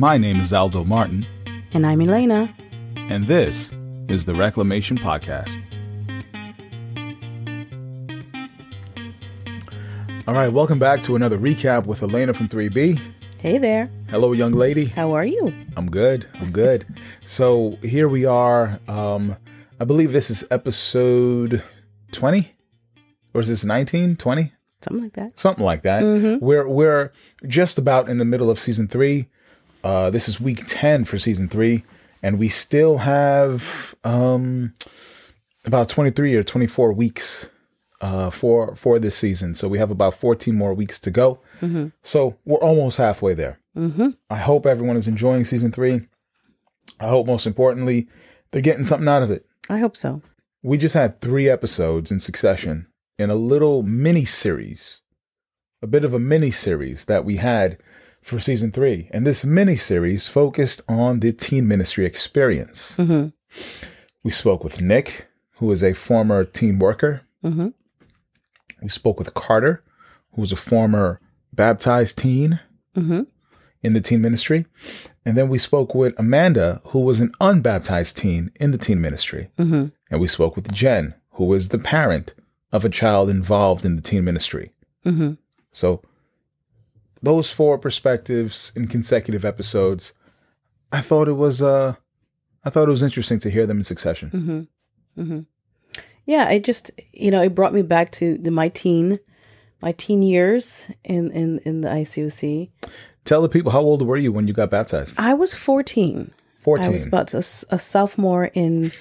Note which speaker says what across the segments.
Speaker 1: My name is Aldo Martin,
Speaker 2: And I'm Elena.
Speaker 1: and this is the Reclamation Podcast. All right, welcome back to another recap with Elena from 3B.
Speaker 2: Hey there.
Speaker 1: Hello, young lady.
Speaker 2: How are you?
Speaker 1: I'm good. I'm good. so here we are. Um, I believe this is episode 20, or is this 19, 20?
Speaker 2: Something like that.
Speaker 1: something like that. We're we're just about in the middle of season three. Uh, this is week ten for season three, and we still have um, about twenty three or twenty four weeks uh, for for this season. So we have about fourteen more weeks to go. So we're almost halfway there. I hope everyone is enjoying season three. I hope most importantly they're getting something out of it
Speaker 2: I hope so.
Speaker 1: we just had three episodes in succession in a little mini series, a bit of a mini series that we had for season three. And this mini series focused on the teen ministry experience. Mm-hmm. We spoke with Nick, who is a former teen worker. Mm-hmm. We spoke with Carter, who was a former baptized teen mm-hmm. in the teen ministry. And then we spoke with Amanda, who was an unbaptized teen in the teen ministry. And we spoke with Jen, who was the parent of a child involved in the teen ministry. So, those four perspectives in consecutive episodes, I thought it was uh, I thought it was interesting to hear them in succession.
Speaker 2: Yeah, it just you know it brought me back to the, my teen, my teen years in in in the ICOC.
Speaker 1: Tell the people how old were you when you got baptized?
Speaker 2: I was fourteen.
Speaker 1: Fourteen.
Speaker 2: I was about a sophomore in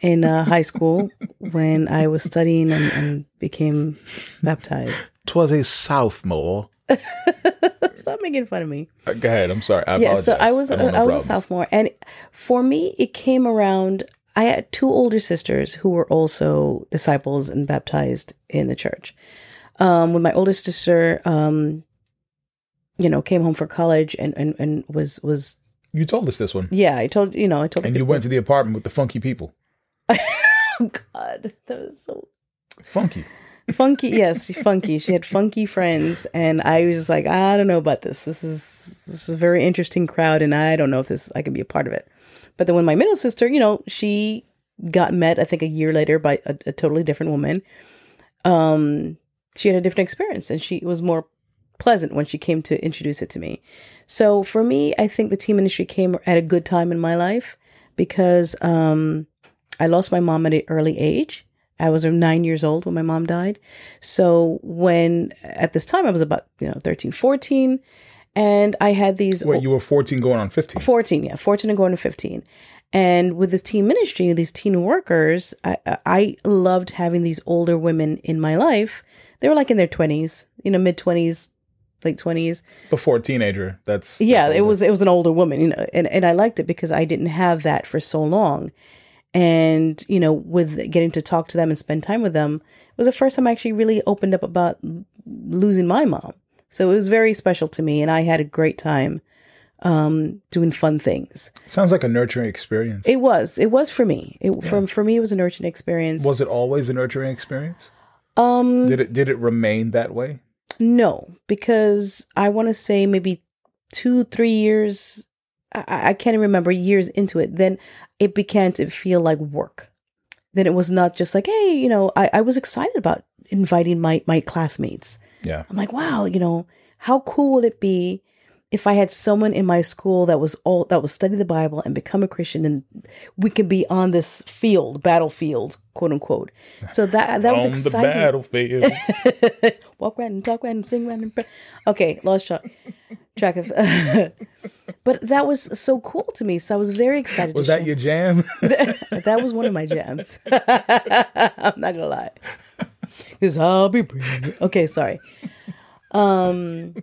Speaker 2: in uh, high school when I was studying and, and became baptized.
Speaker 1: Twas a sophomore.
Speaker 2: Stop making fun of me.
Speaker 1: Uh, Go ahead. I'm sorry. I
Speaker 2: yeah
Speaker 1: apologize.
Speaker 2: so i was
Speaker 1: I
Speaker 2: I, was a sophomore and for me it came around i had two older sisters who were also disciples and baptized in the church um when my oldest sister um you know came home for college and and, and was was
Speaker 1: You told us this one,
Speaker 2: yeah i told you know i told
Speaker 1: and you went to the apartment with the funky people.
Speaker 2: oh god that was so
Speaker 1: Funky.
Speaker 2: Funky yes funky. She had funky friends and i was just like i don't know about this. This is this is a very interesting crowd and i don't know if this i can be a part of it. But then when my middle sister you know she got met i think a year later by a, a totally different woman. Um she had a different experience and she was more pleasant when she came to introduce it to me. So for me i think the teen ministry came at a good time in my life because um i lost my mom at an early age I was nine years old when my mom died. So when at this time I was about, you know, 13, 14, and I had these
Speaker 1: Wait, you were 14 going on 15.
Speaker 2: 14, yeah, 14 and going to 15. And with this teen ministry, these teen workers, I, I loved having these older women in my life. They were like in their 20s, you know, mid 20s, late 20s.
Speaker 1: Before teenager. That's
Speaker 2: Yeah,
Speaker 1: that's
Speaker 2: it was it was an older woman, you know, and, and I liked it because I didn't have that for so long. And, you know, with getting to talk to them and spend time with them it was the first time I actually really opened up about losing my mom. So it was very special to me and I had a great time um doing fun things.
Speaker 1: Sounds like a nurturing experience.
Speaker 2: It was. It was for me. It for for me it was a nurturing experience.
Speaker 1: was it always a nurturing experience?
Speaker 2: um
Speaker 1: Did it did it remain that way?
Speaker 2: No, because I want to say maybe two, three years. I, I can't even remember years into it. Then it began to feel like work. Then it was not just like, hey, you know, I, I was excited about inviting my my classmates.
Speaker 1: Yeah.
Speaker 2: I'm like, wow, you know, how cool would it be if I had someone in my school that was all that was study the Bible and become a Christian, and we could be on this field, battlefield, quote unquote. So that that was exciting.
Speaker 1: the battlefield.
Speaker 2: Walk around and talk around and sing around and pray. Okay, lost track track of. but that was so cool to me. So I was very excited.
Speaker 1: was that
Speaker 2: share-
Speaker 1: your jam?
Speaker 2: that was one of my jams. I'm not gonna lie. Because I'll be brilliant. Okay, sorry. Um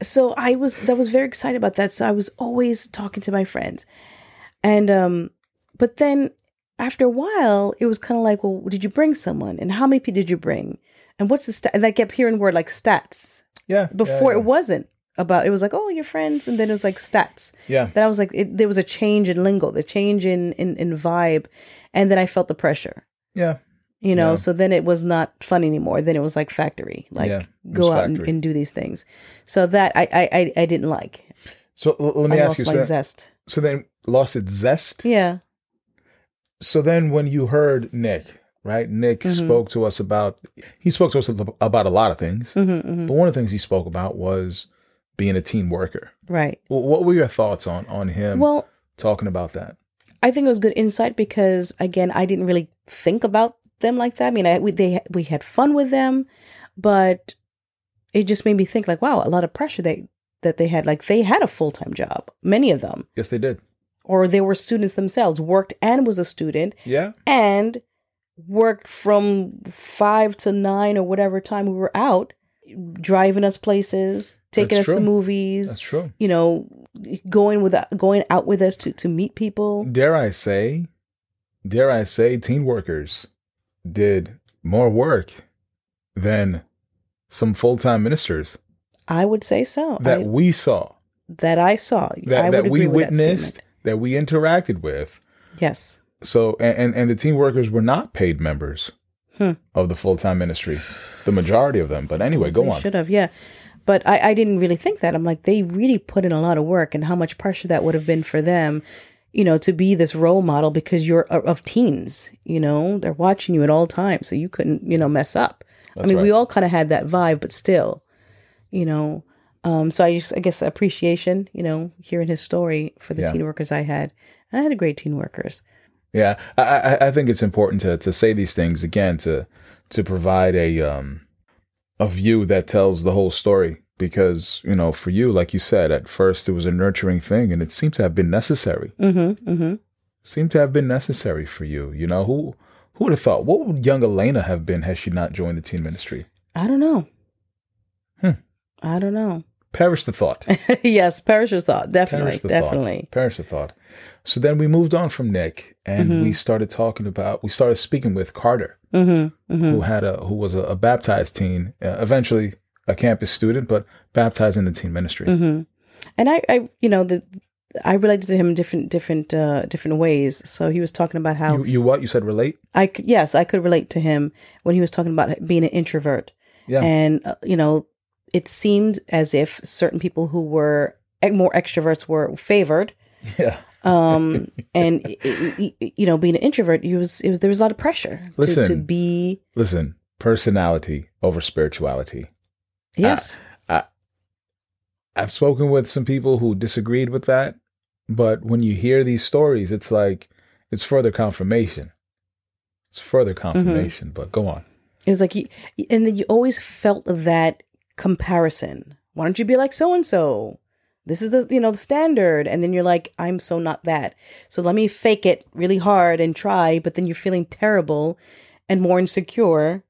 Speaker 2: so I was that was very excited about that. So I was always talking to my friends. And um but then after a while it was kind of like, well, did you bring someone? And how many people did you bring? And what's the stat? And I kept hearing word like stats.
Speaker 1: Yeah.
Speaker 2: Before
Speaker 1: yeah,
Speaker 2: it wasn't about it was like, oh, your friends, and then it was like stats
Speaker 1: yeah.
Speaker 2: then I was like, it, there was a change in lingo, the change in, in in vibe, and then I felt the pressure.
Speaker 1: Yeah.
Speaker 2: You know,
Speaker 1: Yeah.
Speaker 2: so then it was not fun anymore. Then it was like factory, like
Speaker 1: Yeah,
Speaker 2: go out and, and do these things. So that I I I, I didn't like.
Speaker 1: So l- let me
Speaker 2: I
Speaker 1: ask
Speaker 2: lost
Speaker 1: you.
Speaker 2: my
Speaker 1: So,
Speaker 2: zest.
Speaker 1: so then lost its zest.
Speaker 2: Yeah.
Speaker 1: So then when you heard Nick, right? Nick
Speaker 2: Mm-hmm.
Speaker 1: spoke to us about. He spoke to us about a lot of things,
Speaker 2: hmm hmm
Speaker 1: but one of the things he spoke about was being a teen worker.
Speaker 2: Right.
Speaker 1: Well, what were your thoughts on on him
Speaker 2: Well,
Speaker 1: talking about that?
Speaker 2: I think it was good insight because again, I didn't really think about them like that. I mean, I, we they we had fun with them, but it just made me think like, wow, a lot of pressure they that they had. Like they had a full time job, many of them,
Speaker 1: Yes, they did.
Speaker 2: or they were students themselves, worked and was a student,
Speaker 1: Yeah,
Speaker 2: and worked from five to nine or whatever time we were out, driving us places, taking
Speaker 1: That's
Speaker 2: us to movies.
Speaker 1: that's true.
Speaker 2: you know, going with going out with us to to meet people.
Speaker 1: Dare I say, dare I say, teen workers did more work than some full time ministers
Speaker 2: I would say so.
Speaker 1: that
Speaker 2: I,
Speaker 1: we saw,
Speaker 2: that I saw. I
Speaker 1: that,
Speaker 2: would
Speaker 1: that we
Speaker 2: that
Speaker 1: witnessed,
Speaker 2: statement.
Speaker 1: that we interacted with.
Speaker 2: Yes.
Speaker 1: So, and, and, the teen workers were not paid members
Speaker 2: Hmm.
Speaker 1: of the full time ministry, the majority of them. But anyway, go
Speaker 2: They
Speaker 1: on.
Speaker 2: Should have, yeah. But I, I didn't really think that. I'm like, they really put in a lot of work and how much pressure that would have been for them, you know, to be this role model because you're of teens, you know, they're watching you at all times. So you couldn't, you know, mess up. I
Speaker 1: That's
Speaker 2: mean, we all kind of had that vibe, but still, you know. Um, so I just, I guess, appreciation, you know, hearing his story for the
Speaker 1: Yeah.
Speaker 2: teen workers I had. And I had a great teen workers.
Speaker 1: Yeah, I, I, think it's important to, to say these things again to to provide a um a view that tells the whole story. Because you know, for you, like you said, at first it was a nurturing thing, and it seems to have been necessary.
Speaker 2: Mm-hmm. Mm-hmm.
Speaker 1: Seemed to have been necessary for you. You know, who who would have thought? What would young Elena have been had she not joined the teen ministry?
Speaker 2: I don't know.
Speaker 1: Hmm.
Speaker 2: I don't know.
Speaker 1: Perish the thought.
Speaker 2: yes, perish the thought. Definitely.
Speaker 1: Perish the
Speaker 2: Definitely.
Speaker 1: thought. Perish the thought. So then we moved on from Nick, and
Speaker 2: Mm-hmm.
Speaker 1: we started talking about. We started speaking with Carter.
Speaker 2: Mm-hmm. Mm-hmm.
Speaker 1: who had a who was a, a baptized teen, uh, eventually a campus student, but baptized in the teen ministry.
Speaker 2: Mm-hmm. And I, I, you know, the I related to him in different, different, uh, different ways. So he was talking about how
Speaker 1: You, you what? You said relate?
Speaker 2: I could, yes, I could relate to him when he was talking about being an introvert.
Speaker 1: Yeah.
Speaker 2: And, uh, you know, it seemed as if certain people who were more extroverts were favored.
Speaker 1: Yeah.
Speaker 2: Um, and, i- i- i- you know, being an introvert, he was, it was, there was a lot of pressure to, to be,
Speaker 1: Listen, personality over spirituality.
Speaker 2: yes.
Speaker 1: I've spoken with some people who disagreed with that, but when you hear these stories, it's like it's further confirmation. It's further
Speaker 2: Mm-hmm.
Speaker 1: confirmation. But go on.
Speaker 2: It was like, you, and then you always felt that comparison. Why don't you be like so and so? This is the you know the standard, and then you're like, I'm so not that. So let me fake it really hard and try, but then you're feeling terrible and more insecure.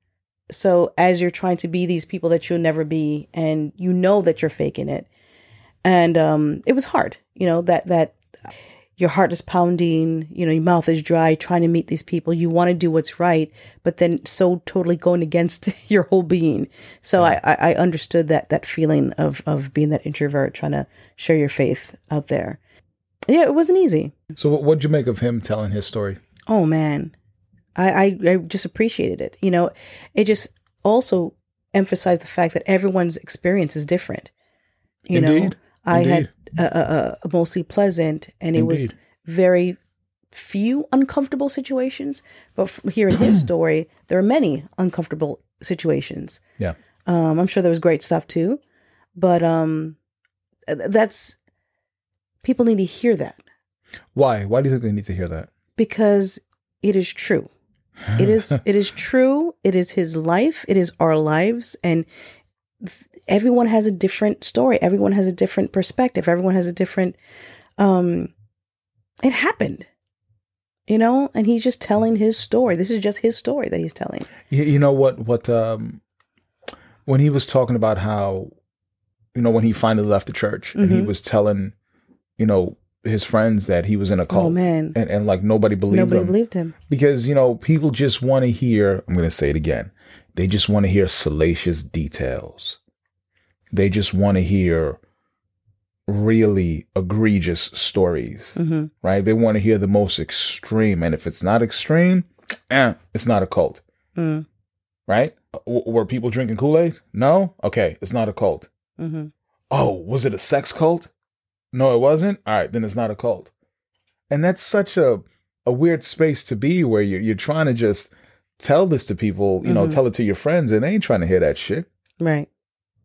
Speaker 2: So as you're trying to be these people that you'll never be, and you know that you're faking it, and um, it was hard. You know that that your heart is pounding, you know, your mouth is dry, trying to meet these people. You want to do what's right, but then so totally going against your whole being. So I, I, I understood that that feeling of of being that introvert, trying to share your faith out there. Yeah, it wasn't easy.
Speaker 1: So what what'd you make of him telling his story?
Speaker 2: Oh man, I, I I just appreciated it. You know, it just also emphasized the fact that everyone's experience is different. You know,
Speaker 1: Indeed.
Speaker 2: I had
Speaker 1: Indeed.
Speaker 2: a, a, a mostly pleasant, and it was very few uncomfortable situations. But here in his story, there are many uncomfortable situations.
Speaker 1: Yeah.
Speaker 2: Um, I'm sure there was great stuff too, but um, that's people need to hear that
Speaker 1: Why? Why do you think they need to hear that?
Speaker 2: because it is true. It is it is true. It is his life. It is our lives, and everyone has a different story. Everyone has a different perspective. Everyone has a different. Um, it happened, you know, and he's just telling his story. This is just his story that he's telling.
Speaker 1: You, you know what? What? Um, when he was talking about how, you know, when he finally left the church and he
Speaker 2: Mhm.
Speaker 1: was telling, you know, his friends that he was in a cult,
Speaker 2: Oh man,
Speaker 1: and, and like nobody believed
Speaker 2: nobody
Speaker 1: him
Speaker 2: believed him.
Speaker 1: because you know people just want to hear. I'm going to say it again. They just want to hear salacious details. They just want to hear really egregious stories,
Speaker 2: hmm
Speaker 1: right? They want to hear the most extreme, and if it's not extreme, eh, it's not a cult.
Speaker 2: Mm.
Speaker 1: right? W- were people drinking Kool Aid? No. Okay, it's not a cult.
Speaker 2: Mm-hmm.
Speaker 1: Oh, was it a sex cult? No, it wasn't. All right, then it's not a cult. And that's such a a weird space to be where you're you're trying to just tell this to people, you know,
Speaker 2: Mhm.
Speaker 1: tell it to your friends, and they ain't trying to hear that shit.
Speaker 2: Right.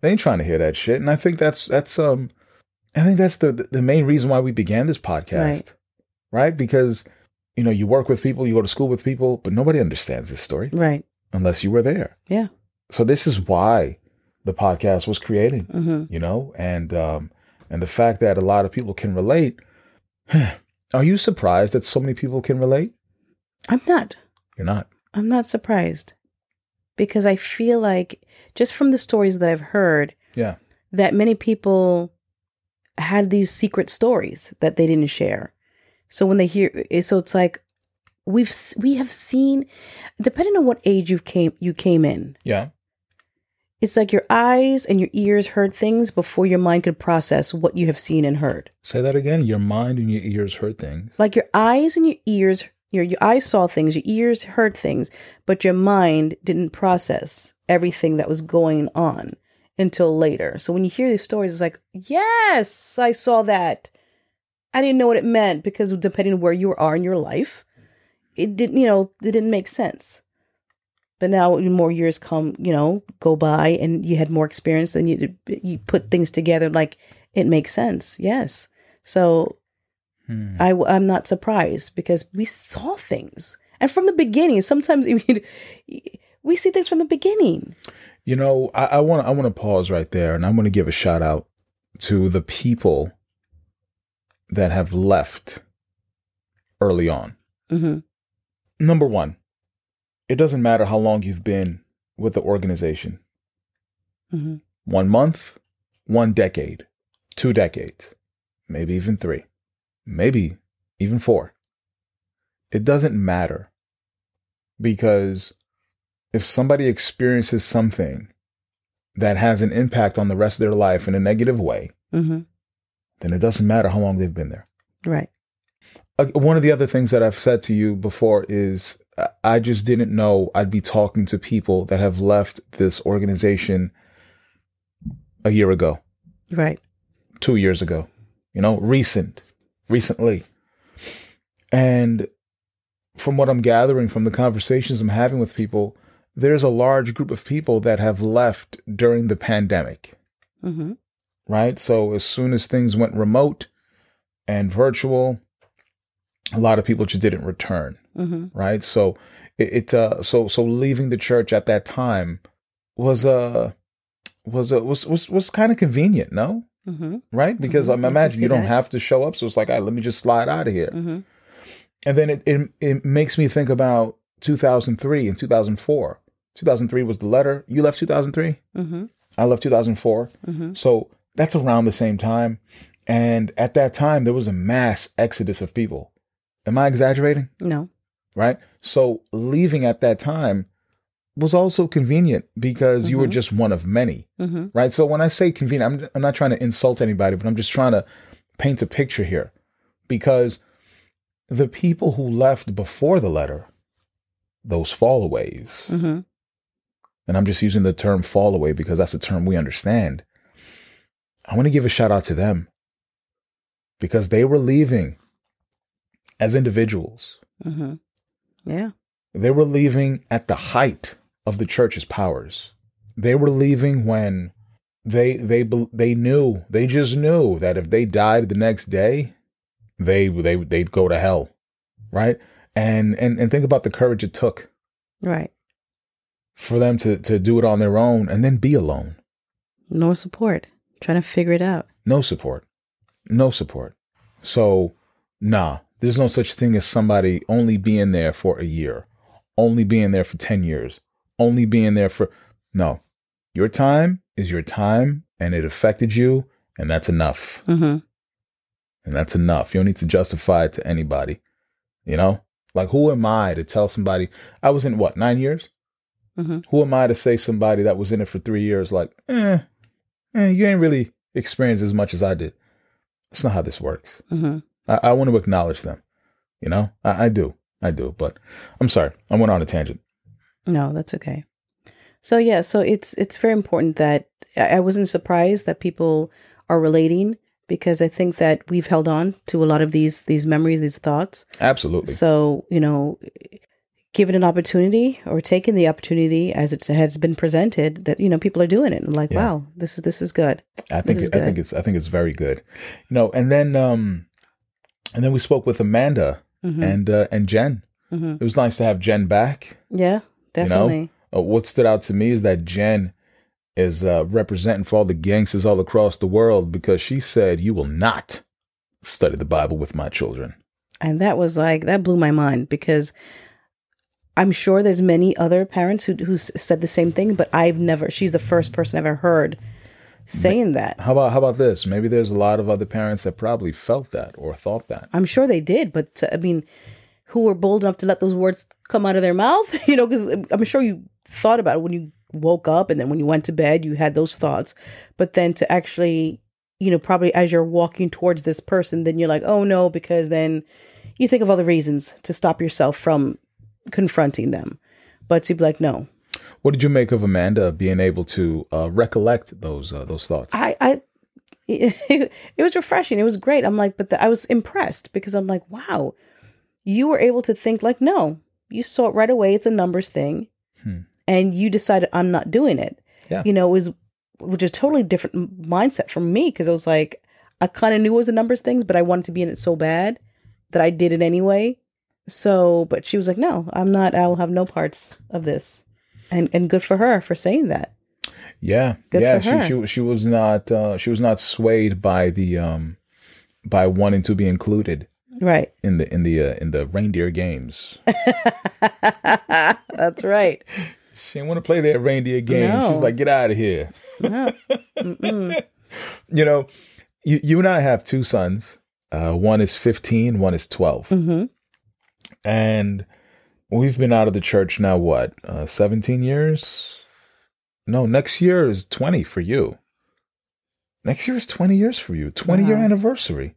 Speaker 1: They ain't trying to hear that shit. And I think that's that's um I think that's the the main reason why we began this podcast.
Speaker 2: Right.
Speaker 1: Right? Because you know, you work with people, you go to school with people, but nobody understands this story
Speaker 2: Right.
Speaker 1: unless you were there.
Speaker 2: Yeah.
Speaker 1: So this is why the podcast was created,
Speaker 2: Mm-hmm.
Speaker 1: you know, and um and the fact that a lot of people can relate. Are you surprised that so many people can relate?
Speaker 2: I'm not.
Speaker 1: You're not.
Speaker 2: I'm not surprised because I feel like just from the stories that I've heard
Speaker 1: Yeah.
Speaker 2: that many people had these secret stories that they didn't share. So when they hear eh, so it's like we've we have seen depending on what age you came you came in.
Speaker 1: Yeah.
Speaker 2: It's like your eyes and your ears heard things before your mind could process what you have seen and heard.
Speaker 1: Say that again. Your mind and your ears heard things.
Speaker 2: Like your eyes and your ears, your, your eyes saw things, your ears heard things, but your mind didn't process everything that was going on until later. So when you hear these stories, it's like, yes, I saw that. I didn't know what it meant because depending on where you are in your life, it didn't, you know, it didn't make sense. But now more years come, you know, go by and you had more experience, then you you put things together like it makes sense. Yes. So
Speaker 1: Hmm.
Speaker 2: I, am not surprised because we saw things. And from the beginning, sometimes we see things from the beginning.
Speaker 1: You know, I want to I want to pause right there, and I want to give a shout out to the people that have left early on.
Speaker 2: hmm
Speaker 1: Number one, it doesn't matter how long you've been with the organization.
Speaker 2: hmm
Speaker 1: One month, one decade, two decades, maybe even three, maybe even four. It doesn't matter because if somebody experiences something that has an impact on the rest of their life in a negative way,
Speaker 2: hmm
Speaker 1: then it doesn't matter how long they've been there.
Speaker 2: Right.
Speaker 1: Uh, One of the other things that I've said to you before is uh, I just didn't know I'd be talking to people that have left this organization a year ago,
Speaker 2: Right.
Speaker 1: two years ago, you know, recent, recently. And from what I'm gathering from the conversations I'm having with people, there's a large group of people that have left during the pandemic.
Speaker 2: hmm
Speaker 1: right? So as soon as things went remote and virtual, a lot of people just didn't return,
Speaker 2: hmm
Speaker 1: right? So it, it uh so so leaving the church at that time was uh was uh, was was was kind of convenient, no?
Speaker 2: Hmm
Speaker 1: Right? Because
Speaker 2: Mhm,
Speaker 1: um,
Speaker 2: I can
Speaker 1: imagine you don't
Speaker 2: that.
Speaker 1: have to show up, so it's like, all right, let me just slide out of here.
Speaker 2: hmm
Speaker 1: And then it, it it makes me think about 2003 and 2004. 2003 was the letter. You left 2003.
Speaker 2: hmm
Speaker 1: I left 2004.
Speaker 2: hmm
Speaker 1: So that's around the same time. And at that time, there was a mass exodus of people. Am I exaggerating?
Speaker 2: No.
Speaker 1: Right? So leaving at that time was also convenient because you were
Speaker 2: Mhm.
Speaker 1: just one of many.
Speaker 2: hmm
Speaker 1: Right? So when I say convenient, I'm, I'm not trying to insult anybody, but I'm just trying to paint a picture here because the people who left before the letter, those fallaways,
Speaker 2: hmm
Speaker 1: and I'm just using the term fallaway because that's a term we understand. I want to give a shout out to them because they were leaving as individuals.
Speaker 2: hmm Yeah.
Speaker 1: They were leaving at the height of the church's powers. They were leaving when they they they knew they just knew that if they died the next day, they they they'd go to hell, right? And and and think about the courage it took
Speaker 2: Right.
Speaker 1: for them to to do it on their own and then be alone.
Speaker 2: No support. Trying to figure it out.
Speaker 1: No support. No support. So, nah, there's no such thing as somebody only being there for a year, only being there for 10 years, only being there for. No. Your time is your time and it affected you, and that's enough.
Speaker 2: hmm
Speaker 1: And that's enough. You don't need to justify it to anybody. You know? Like, who am I to tell somebody I was in what, nine years?
Speaker 2: hmm
Speaker 1: Who am I to say somebody that was in it for three years, like, eh, eh you ain't really experienced as much as I did? That's not how this works.
Speaker 2: hmm
Speaker 1: I, I want to acknowledge them. You know, I, I do. I do. But I'm sorry. I went on a tangent.
Speaker 2: No, that's okay. So yeah, so it's it's very important that I wasn't surprised that people are relating because I think that we've held on to a lot of these these memories, these thoughts.
Speaker 1: Absolutely.
Speaker 2: So you know, given an opportunity or taking the opportunity as it has been presented, that you know people are doing it. I'm like,
Speaker 1: Yeah.
Speaker 2: wow, this is this is good.
Speaker 1: I think
Speaker 2: is
Speaker 1: I think it's I think it's very good. You know, and then um and then we spoke with Amanda
Speaker 2: Mhm.
Speaker 1: and uh, and Jen.
Speaker 2: Mhm.
Speaker 1: It was nice to have Jen back.
Speaker 2: Yeah,
Speaker 1: You know,
Speaker 2: definitely.
Speaker 1: uh, what stood out to me is that Jen is uh, representing for all the gangsters all across the world because she said, "You will not study the Bible with my children."
Speaker 2: and that was like that blew my mind because i'm sure there's many other parents who who said the same thing but i've never she's the first person i've ever heard saying that
Speaker 1: How about how about this? Maybe there's a lot of other parents that probably felt that or thought that.
Speaker 2: i'm sure they did but uh, i mean who were bold enough to let those words come out of their mouth you know because i'm sure you thought about it when you woke up and then when you went to bed you had those thoughts. But then to actually you know probably as you're walking towards this person then you're like oh no because then you think of other reasons to stop yourself from confronting them. But to be like no.
Speaker 1: What did you make of Amanda being able to uh, recollect those uh, those thoughts?
Speaker 2: i i it, was refreshing. It was great. I'm like but the, i was impressed because i'm like wow you were able to think like no you saw it right away it's a numbers thing
Speaker 1: Hmm.
Speaker 2: and you decided i'm not doing it
Speaker 1: Yeah.
Speaker 2: you know it was which is a totally different mindset from me because i was like i kind of knew it was a numbers things but i wanted to be in it so bad that i did it anyway so but she was like no i'm not i'll have no parts of this and and good for her for saying that
Speaker 1: Yeah,
Speaker 2: Good
Speaker 1: yeah. She she she was not uh, she was not swayed by the um by wanting to be included
Speaker 2: right
Speaker 1: in the in the uh, in the reindeer games.
Speaker 2: that's right
Speaker 1: she didn't want to play that reindeer game. She was like, "Get out of here."
Speaker 2: no.
Speaker 1: You know, you you and I have two sons. Uh, one is 15 one is 12
Speaker 2: Mhm.
Speaker 1: and we've been out of the church now. What, uh, seventeen years? No, next year is twenty for you. Next year is twenty years for you. Twenty year
Speaker 2: Wow.
Speaker 1: anniversary.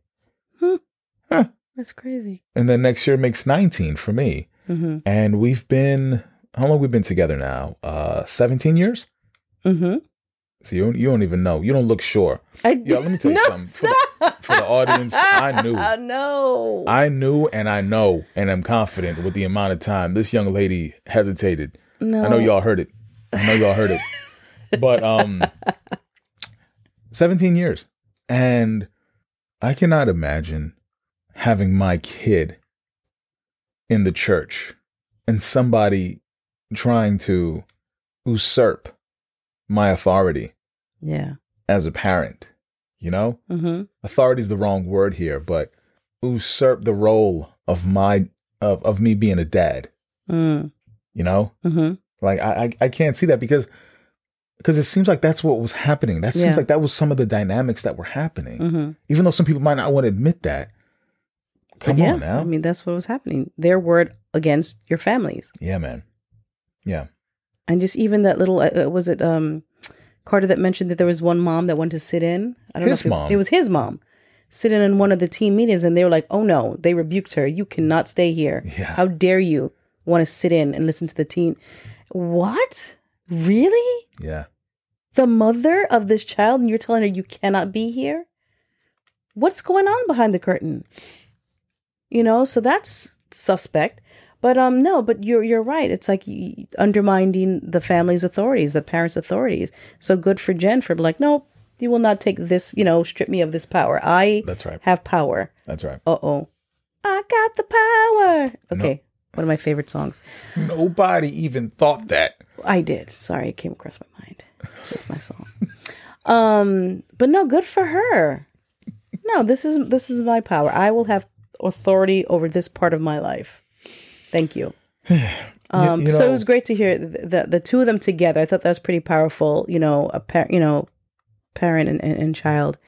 Speaker 2: That's crazy.
Speaker 1: and then next year makes 19 for me.
Speaker 2: Mm-hmm.
Speaker 1: and we've been how long we've been together now? Uh 17 years?
Speaker 2: Mm-hmm.
Speaker 1: so you, you don't even know. You don't look sure.
Speaker 2: I
Speaker 1: yeah let me tell you
Speaker 2: No,
Speaker 1: something. For the, for the audience i knew.
Speaker 2: I no.
Speaker 1: i knew and i know and i'm confident with the amount of time this young lady hesitated.
Speaker 2: No.
Speaker 1: i know y'all heard it. I know y'all heard it. But um 17 years. And i cannot imagine having my kid in the church and somebody trying to usurp my authority
Speaker 2: Yeah.
Speaker 1: as a parent you know
Speaker 2: Mm-hmm.
Speaker 1: authority is the wrong word here but usurp the role of my of, of me being a dad
Speaker 2: Mm.
Speaker 1: you know
Speaker 2: Mm-hmm.
Speaker 1: like I, I I can't see that because because it seems like that's what was happening. That
Speaker 2: Yeah.
Speaker 1: seems like that was some of the dynamics that were happening.
Speaker 2: Mm-hmm.
Speaker 1: Even though some people might not want to admit that. Come
Speaker 2: yeah,
Speaker 1: on now.
Speaker 2: I mean, that's what was happening. Their word against your families,
Speaker 1: yeah, man. Yeah.
Speaker 2: and just even that little uh, uh, was it um Carter that mentioned that there was one mom that wanted to sit in. I don't
Speaker 1: His
Speaker 2: know if it was,
Speaker 1: mom.
Speaker 2: it was his mom sitting in one of the team meetings, and they were like, "Oh no!" They rebuked her. You cannot stay here.
Speaker 1: Yeah.
Speaker 2: How dare you want to sit in and listen to the teen? What? Really?
Speaker 1: Yeah.
Speaker 2: the mother of this child and you're telling her you cannot be here? What's going on behind the curtain? You know, so that's suspect. But um no, but you're you're right. It's like undermining the family's authorities, the parents' authorities. So good for Jen for like, no, you will not take this, you know, strip me of this power. I
Speaker 1: That's right.
Speaker 2: have power.
Speaker 1: That's right.
Speaker 2: Uh-oh. I got the power. Okay. One of my favorite songs.
Speaker 1: Nobody even thought that.
Speaker 2: I did. Sorry, it came across my mind. That's my song. um, but no, good for her. No, this is this is my power. I will have authority over this part of my life. Thank you. Um,
Speaker 1: you
Speaker 2: so it was great to hear the, the the two of them together. I thought that was pretty powerful. You know, a par- you know, parent and, and, and child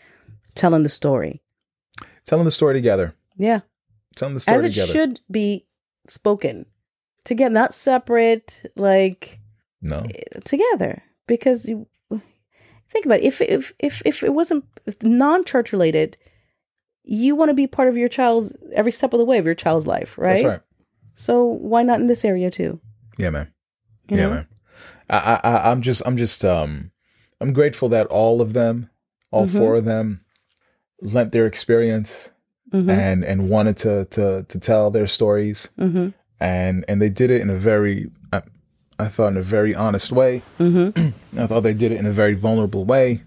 Speaker 2: telling the story.
Speaker 1: Telling the story together.
Speaker 2: Yeah,
Speaker 1: Telling the story
Speaker 2: as it
Speaker 1: together.
Speaker 2: should be spoken together, not separate. Like
Speaker 1: No.
Speaker 2: together because you think about it. if if if if it wasn't non-church related you want to be part of your child's every step of the way of your child's life right,
Speaker 1: That's right.
Speaker 2: so why not in this area too
Speaker 1: Yeah, man.
Speaker 2: You
Speaker 1: yeah,
Speaker 2: know?
Speaker 1: man. I, I, I'm just, I'm just, um, I'm grateful that all of them, all
Speaker 2: Mhm.
Speaker 1: four of them, lent their experience
Speaker 2: Mhm.
Speaker 1: and and wanted to to to tell their stories,
Speaker 2: Mhm.
Speaker 1: and and they did it in a very, I, I thought, in a very honest way.
Speaker 2: Mhm.
Speaker 1: I thought they did it in a very vulnerable way,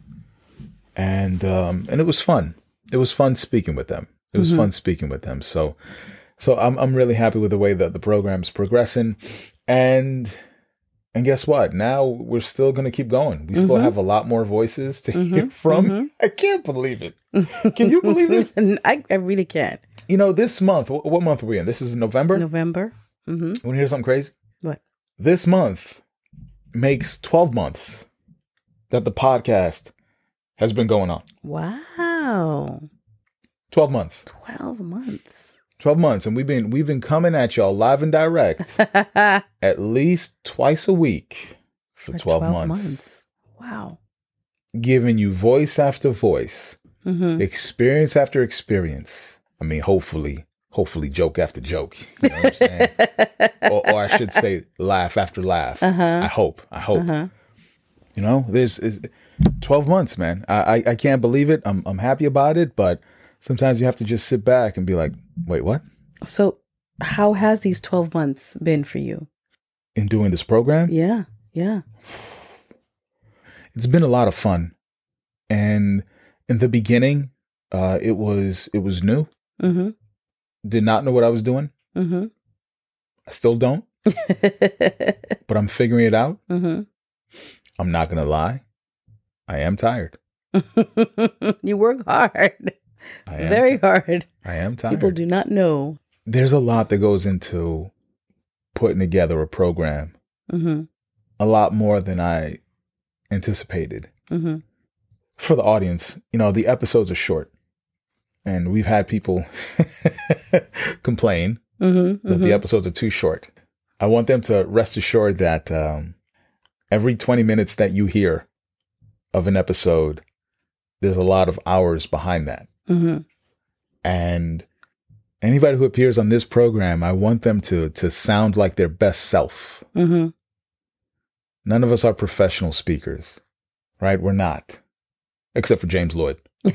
Speaker 1: and um, and it was fun. It was fun speaking with them. It was mm-hmm. fun speaking with them. So, so I'm I'm really happy with the way that the program's progressing, and and guess what? Now we're still gonna keep going. We still mm-hmm. have a lot more voices to mm-hmm. hear from. I can't believe it. Can you believe this?
Speaker 2: I, I really can't.
Speaker 1: You know, this month. wh- What month are we in? This is November.
Speaker 2: November. Mm-hmm.
Speaker 1: Want to hear something crazy?
Speaker 2: What?
Speaker 1: This month makes 12 months that the podcast has been going on.
Speaker 2: Wow.
Speaker 1: 12 months.
Speaker 2: Twelve months.
Speaker 1: 12 months and we've been we've been coming at y'all live and direct at least twice a week for,
Speaker 2: For
Speaker 1: 12, months,
Speaker 2: Wow.
Speaker 1: giving you voice after voice,
Speaker 2: Mm-hmm.
Speaker 1: experience after experience. I mean, hopefully, hopefully joke after joke. You know what I'm saying? or, or I should say laugh after laugh.
Speaker 2: Uh-huh.
Speaker 1: I hope. I hope.
Speaker 2: Uh-huh.
Speaker 1: You know, there's is 12 months, man. I, I I can't believe it. I'm I'm happy about it, but sometimes you have to just sit back and be like, wait, what?
Speaker 2: So, how has these twelve months been for you?
Speaker 1: In doing this program,
Speaker 2: Yeah. Yeah.
Speaker 1: it's been a lot of fun. And in the beginning, uh, it was it was new.
Speaker 2: Mm-hmm.
Speaker 1: Did not know what I was doing.
Speaker 2: Mm-hmm.
Speaker 1: I still don't, but I'm figuring it out.
Speaker 2: mm-hmm.
Speaker 1: I'm not gonna lie. I am tired.
Speaker 2: you work hard. Very
Speaker 1: ti-
Speaker 2: hard.
Speaker 1: I am tired.
Speaker 2: People do not know.
Speaker 1: There's a lot that goes into putting together a program.
Speaker 2: Mm-hmm.
Speaker 1: A lot more than I anticipated.
Speaker 2: Mm-hmm.
Speaker 1: For the audience, you know, the episodes are short. And we've had people complain
Speaker 2: Mm-hmm.
Speaker 1: that the episodes are too short. I want them to rest assured that um, every 20 minutes that you hear of an episode, there's a lot of hours behind that.
Speaker 2: Mm-hmm.
Speaker 1: And anybody who appears on this program, I want them to to sound like their best self.
Speaker 2: Mm-hmm.
Speaker 1: None of us are professional speakers, right? We're not, except for James Lloyd,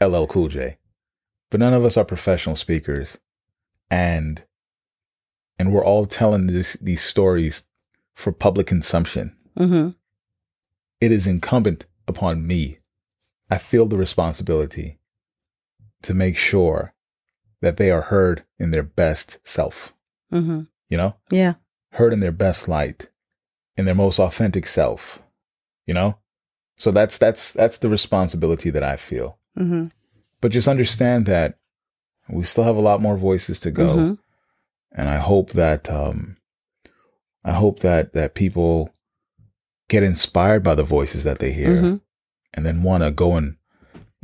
Speaker 1: LL Cool J. But none of us are professional speakers, and and we're all telling this, these stories for public consumption.
Speaker 2: mm-hmm.
Speaker 1: It is incumbent upon me. I feel the responsibility to make sure that they are heard in their best self.
Speaker 2: Mm-hmm.
Speaker 1: You know,
Speaker 2: Yeah.
Speaker 1: heard in their best light, in their most authentic self. You know, so that's that's that's the responsibility that I feel.
Speaker 2: Mm-hmm.
Speaker 1: But just understand that we still have a lot more voices to go,
Speaker 2: Mhm.
Speaker 1: and I hope that um, I hope that that people get inspired by the voices that they hear,
Speaker 2: Mhm.
Speaker 1: and then want to go and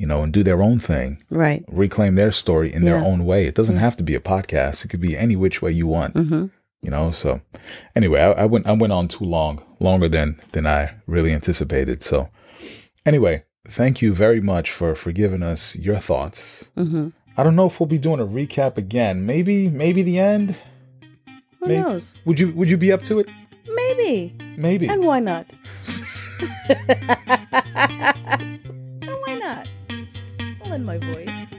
Speaker 1: you know and do their own thing,
Speaker 2: Right.
Speaker 1: reclaim their story in their own way. It doesn't
Speaker 2: Yeah.
Speaker 1: have to be a podcast; it could be any which way you want.
Speaker 2: Mm-hmm.
Speaker 1: you know so anyway I, I went i went on too long longer than than i really anticipated so anyway thank you very much for for giving us your thoughts
Speaker 2: Mm-hmm.
Speaker 1: i don't know if we'll be doing a recap again maybe maybe the end
Speaker 2: Who
Speaker 1: Maybe-
Speaker 2: knows?
Speaker 1: would you would you be up to it
Speaker 2: Maybe.
Speaker 1: maybe
Speaker 2: And why not? and why not? I'll my voice.